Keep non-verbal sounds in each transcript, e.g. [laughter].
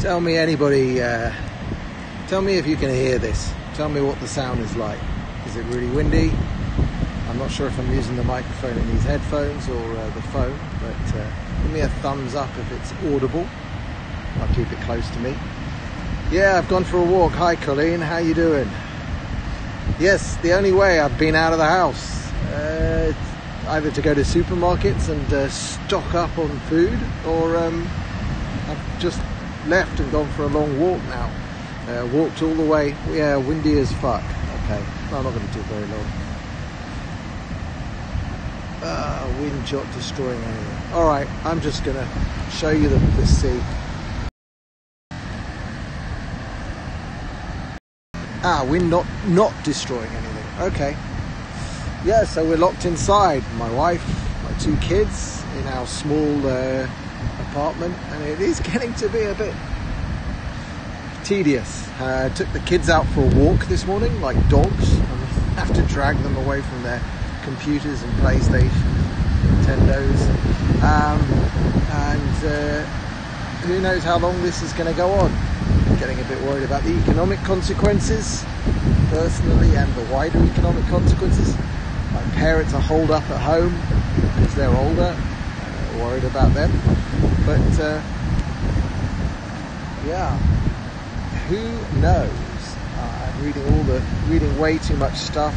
Tell me, anybody, uh, tell me if you can hear this. Tell me what the sound is like. Is it really windy? I'm not sure if I'm using the microphone in these headphones or uh, the phone, but uh, give me a thumbs up if it's audible. I'll keep it close to me. Yeah, I've gone for a walk. Hi, Colleen. How you doing? Yes, the only way I've been out of the house. Uh, either to go to supermarkets and uh, stock up on food, or um, I've just left and gone for a long walk now. Uh, walked all the way. Yeah, windy as fuck. Okay, I'm not going to do very long. Uh, wind shot destroying anything. All right, I'm just going to show you the, the sea. Ah, wind not not destroying anything. Okay. Yeah, so we're locked inside. My wife, my two kids in our small uh, apartment, and it is [laughs] getting to be a bit tedious. Uh, took the kids out for a walk this morning, like dogs, and have to drag them away from their computers and PlayStation, Nintendos, um, and uh, who knows how long this is going to go on. Getting a bit worried about the economic consequences, personally, and the wider economic consequences. My parents are holed up at home because they're older. Worried about them, but uh, yeah, who knows? Uh, I'm reading all the reading way too much stuff.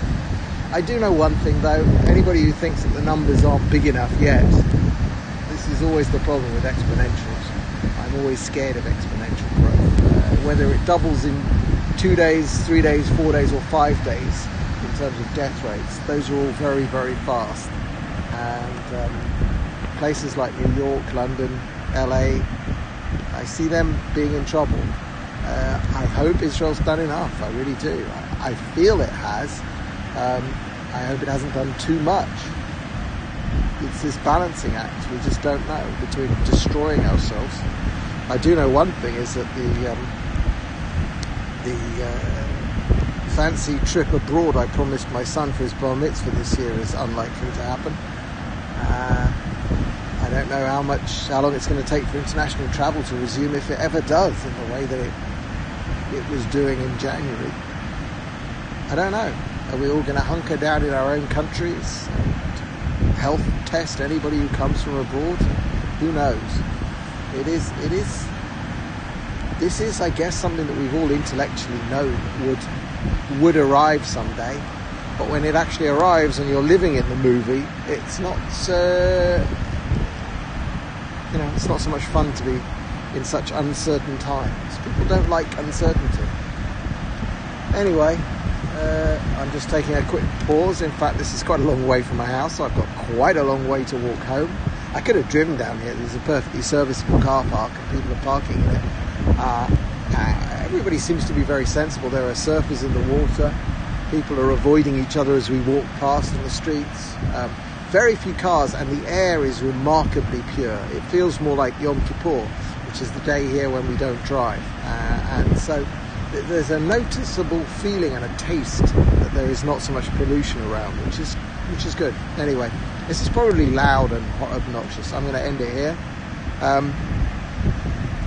I do know one thing though. Anybody who thinks that the numbers aren't big enough yet, this is always the problem with exponentials. I'm always scared of exponential growth. Uh, whether it doubles in two days, three days, four days, or five days in terms of death rates, those are all very, very fast. And um, places like New York, London, LA, I see them being in trouble. Uh, I hope Israel's done enough. I really do. I, I feel it has. Um, I hope it hasn't done too much. It's this balancing act. We just don't know between destroying ourselves. I do know one thing is that the um, the uh, fancy trip abroad I promised my son for his bar mitzvah this year is unlikely to happen. Uh, I don't know how much, how long it's going to take for international travel to resume, if it ever does, in the way that it it was doing in January. I don't know. Are we all going to hunker down in our own countries and health test anybody who comes from abroad? Who knows? It is. It is. This is, I guess, something that we've all intellectually known would would arrive someday. But when it actually arrives and you're living in the movie, it's not. Uh, you know, it's not so much fun to be in such uncertain times. People don't like uncertainty. Anyway, uh, I'm just taking a quick pause. In fact, this is quite a long way from my house, so I've got quite a long way to walk home. I could have driven down here. There's a perfectly serviceable car park, and people are parking in it. Uh, uh, everybody seems to be very sensible. There are surfers in the water. People are avoiding each other as we walk past in the streets. Um, very few cars, and the air is remarkably pure. It feels more like Yom Kippur, which is the day here when we don't drive. Uh, and so th- there's a noticeable feeling and a taste that there is not so much pollution around, which is which is good. Anyway, this is probably loud and obnoxious. I'm going to end it here. Um,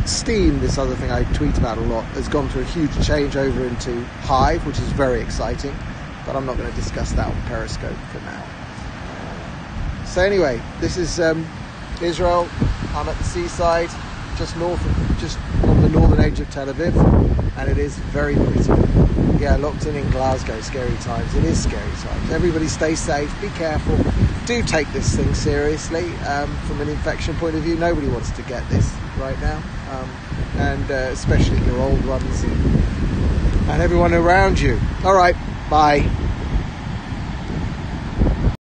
Steem, this other thing I tweet about a lot, has gone through a huge change over into Hive, which is very exciting. But I'm not going to discuss that on Periscope for now. So anyway, this is um, Israel. I'm at the seaside, just north of, just on the northern edge of Tel Aviv, and it is very pretty. Yeah, locked in in Glasgow, scary times. It is scary times. Everybody stay safe, be careful. Do take this thing seriously um, from an infection point of view. Nobody wants to get this right now, um, and uh, especially your old ones and, and everyone around you. All right, bye.